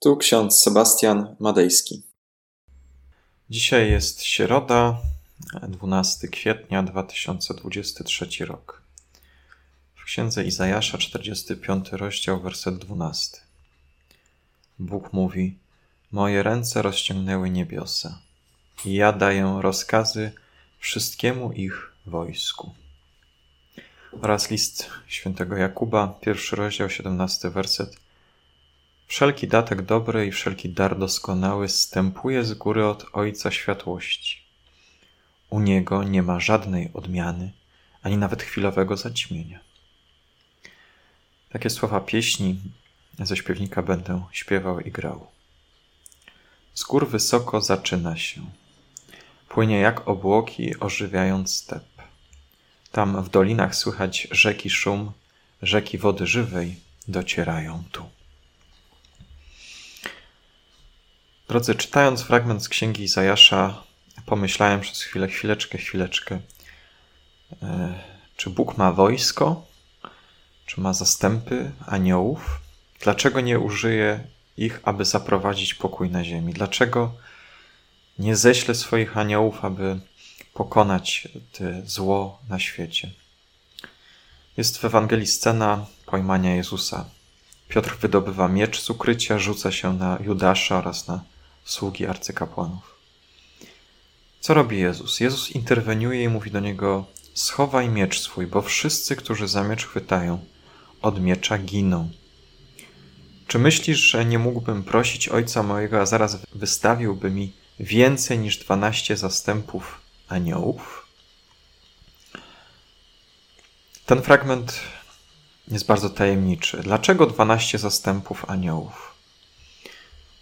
Tu ksiądz Sebastian Madejski. Dzisiaj jest środa, 12 kwietnia 2023 rok. W księdze Izajasza, 45 rozdział, werset 12. Bóg mówi: Moje ręce rozciągnęły niebiosa, i ja daję rozkazy wszystkiemu ich wojsku. Oraz list świętego Jakuba, pierwszy rozdział, 17 werset Wszelki datek dobry i wszelki dar doskonały stępuje z góry od Ojca Światłości. U Niego nie ma żadnej odmiany, ani nawet chwilowego zaćmienia. Takie słowa pieśni ze śpiewnika będę śpiewał i grał. Z gór wysoko zaczyna się. Płynie jak obłoki, ożywiając step. Tam w dolinach słychać rzeki szum, rzeki wody żywej docierają tu. Drodzy, czytając fragment z księgi Izajasza, pomyślałem przez chwilę, chwileczkę, chwileczkę, e, czy Bóg ma wojsko, czy ma zastępy aniołów? Dlaczego nie użyje ich, aby zaprowadzić pokój na ziemi? Dlaczego nie ześle swoich aniołów, aby pokonać te zło na świecie? Jest w Ewangelii scena pojmania Jezusa. Piotr wydobywa miecz z ukrycia, rzuca się na Judasza oraz na sługi arcykapłanów. Co robi Jezus? Jezus interweniuje i mówi do niego: Schowaj miecz swój, bo wszyscy, którzy za miecz chwytają, od miecza giną. Czy myślisz, że nie mógłbym prosić Ojca mojego, a zaraz wystawiłby mi więcej niż dwanaście zastępów aniołów? Ten fragment jest bardzo tajemniczy. Dlaczego dwanaście zastępów aniołów?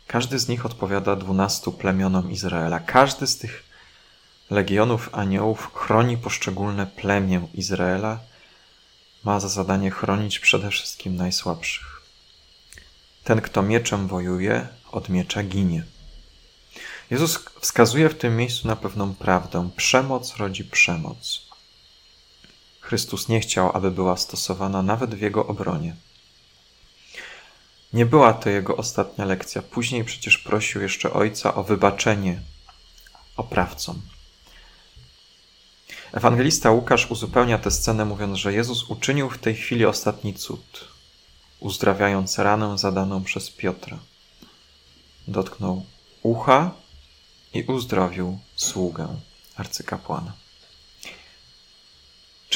Każdy z nich odpowiada dwunastu plemionom Izraela. Każdy z tych legionów aniołów chroni poszczególne plemię Izraela. Ma za zadanie chronić przede wszystkim najsłabszych. Ten, kto mieczem wojuje, od miecza ginie. Jezus wskazuje w tym miejscu na pewną prawdę. Przemoc rodzi przemoc. Chrystus nie chciał, aby była stosowana nawet w jego obronie. Nie była to jego ostatnia lekcja. Później przecież prosił jeszcze ojca o wybaczenie oprawcom. Ewangelista Łukasz uzupełnia tę scenę, mówiąc, że Jezus uczynił w tej chwili ostatni cud, uzdrawiając ranę zadaną przez Piotra. Dotknął ucha i uzdrowił sługę arcykapłana.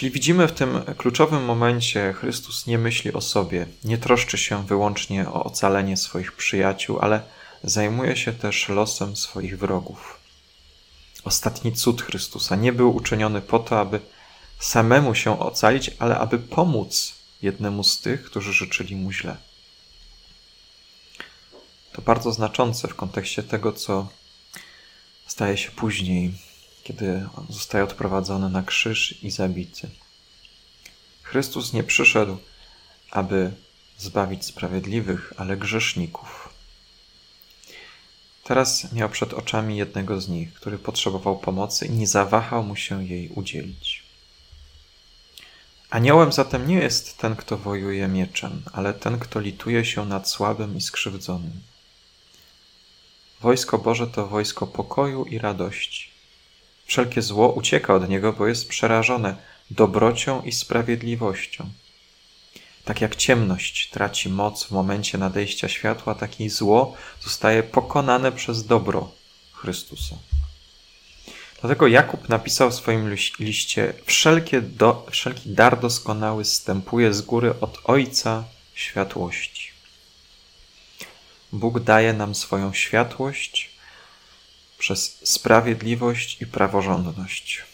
Czyli widzimy w tym kluczowym momencie, Chrystus nie myśli o sobie, nie troszczy się wyłącznie o ocalenie swoich przyjaciół, ale zajmuje się też losem swoich wrogów. Ostatni cud Chrystusa nie był uczyniony po to, aby samemu się ocalić, ale aby pomóc jednemu z tych, którzy życzyli mu źle. To bardzo znaczące w kontekście tego, co staje się później, kiedy zostaje odprowadzony na krzyż i zabity. Chrystus nie przyszedł, aby zbawić sprawiedliwych, ale grzeszników. Teraz miał przed oczami jednego z nich, który potrzebował pomocy i nie zawahał mu się jej udzielić. Aniołem zatem nie jest ten, kto wojuje mieczem, ale ten, kto lituje się nad słabym i skrzywdzonym. Wojsko Boże to wojsko pokoju i radości. Wszelkie zło ucieka od niego, bo jest przerażone dobrocią i sprawiedliwością. Tak jak ciemność traci moc w momencie nadejścia światła, tak i zło zostaje pokonane przez dobro Chrystusa. Dlatego Jakub napisał w swoim liście: Wszelkie do, Wszelki dar doskonały stępuje z góry od Ojca światłości. Bóg daje nam swoją światłość przez sprawiedliwość i praworządność.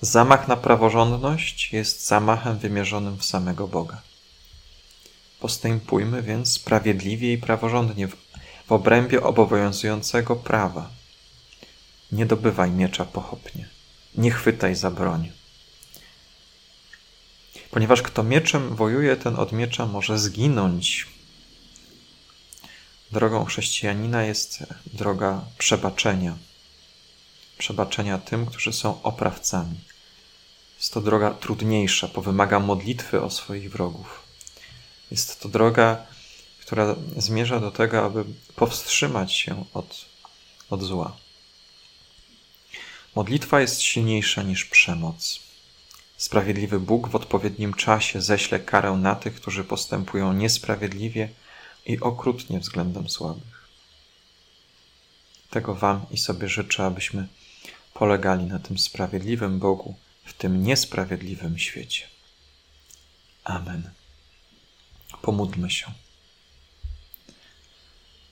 Zamach na praworządność jest zamachem wymierzonym w samego Boga. Postępujmy więc sprawiedliwie i praworządnie w, w obrębie obowiązującego prawa. Nie dobywaj miecza pochopnie, nie chwytaj za broń. Ponieważ kto mieczem wojuje, ten od miecza może zginąć, Drogą chrześcijanina jest droga przebaczenia. Przebaczenia tym, którzy są oprawcami. Jest to droga trudniejsza, bo wymaga modlitwy o swoich wrogów. Jest to droga, która zmierza do tego, aby powstrzymać się od, od zła. Modlitwa jest silniejsza niż przemoc. Sprawiedliwy Bóg w odpowiednim czasie ześle karę na tych, którzy postępują niesprawiedliwie i okrutnie względem słabych. Tego Wam i sobie życzę, abyśmy polegali na tym sprawiedliwym Bogu w tym niesprawiedliwym świecie. Amen. Pomódlmy się.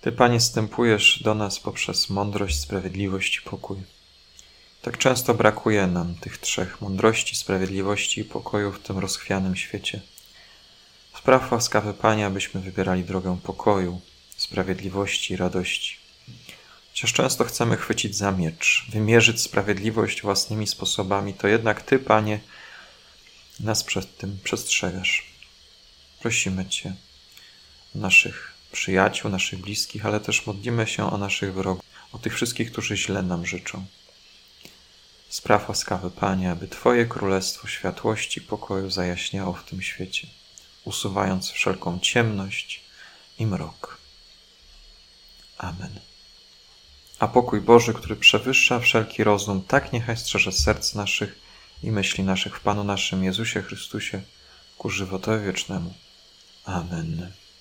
Ty, Panie, stępujesz do nas poprzez mądrość, sprawiedliwość i pokój. Tak często brakuje nam tych trzech mądrości, sprawiedliwości i pokoju w tym rozchwianym świecie. Spraw łaskawy Panie, abyśmy wybierali drogę pokoju, sprawiedliwości i radości. Chociaż często chcemy chwycić za miecz, wymierzyć sprawiedliwość własnymi sposobami, to jednak Ty, Panie, nas przed tym przestrzegasz. Prosimy Cię o naszych przyjaciół, naszych bliskich, ale też modlimy się o naszych wrogów, o tych wszystkich, którzy źle nam życzą. Spraw łaskawy Panie, aby Twoje królestwo światłości i pokoju zajaśniało w tym świecie, usuwając wszelką ciemność i mrok. Amen. A pokój Boży, który przewyższa wszelki rozum, tak niechaj strzeże serc naszych i myśli naszych w Panu naszym Jezusie Chrystusie ku żywotowi wiecznemu. Amen.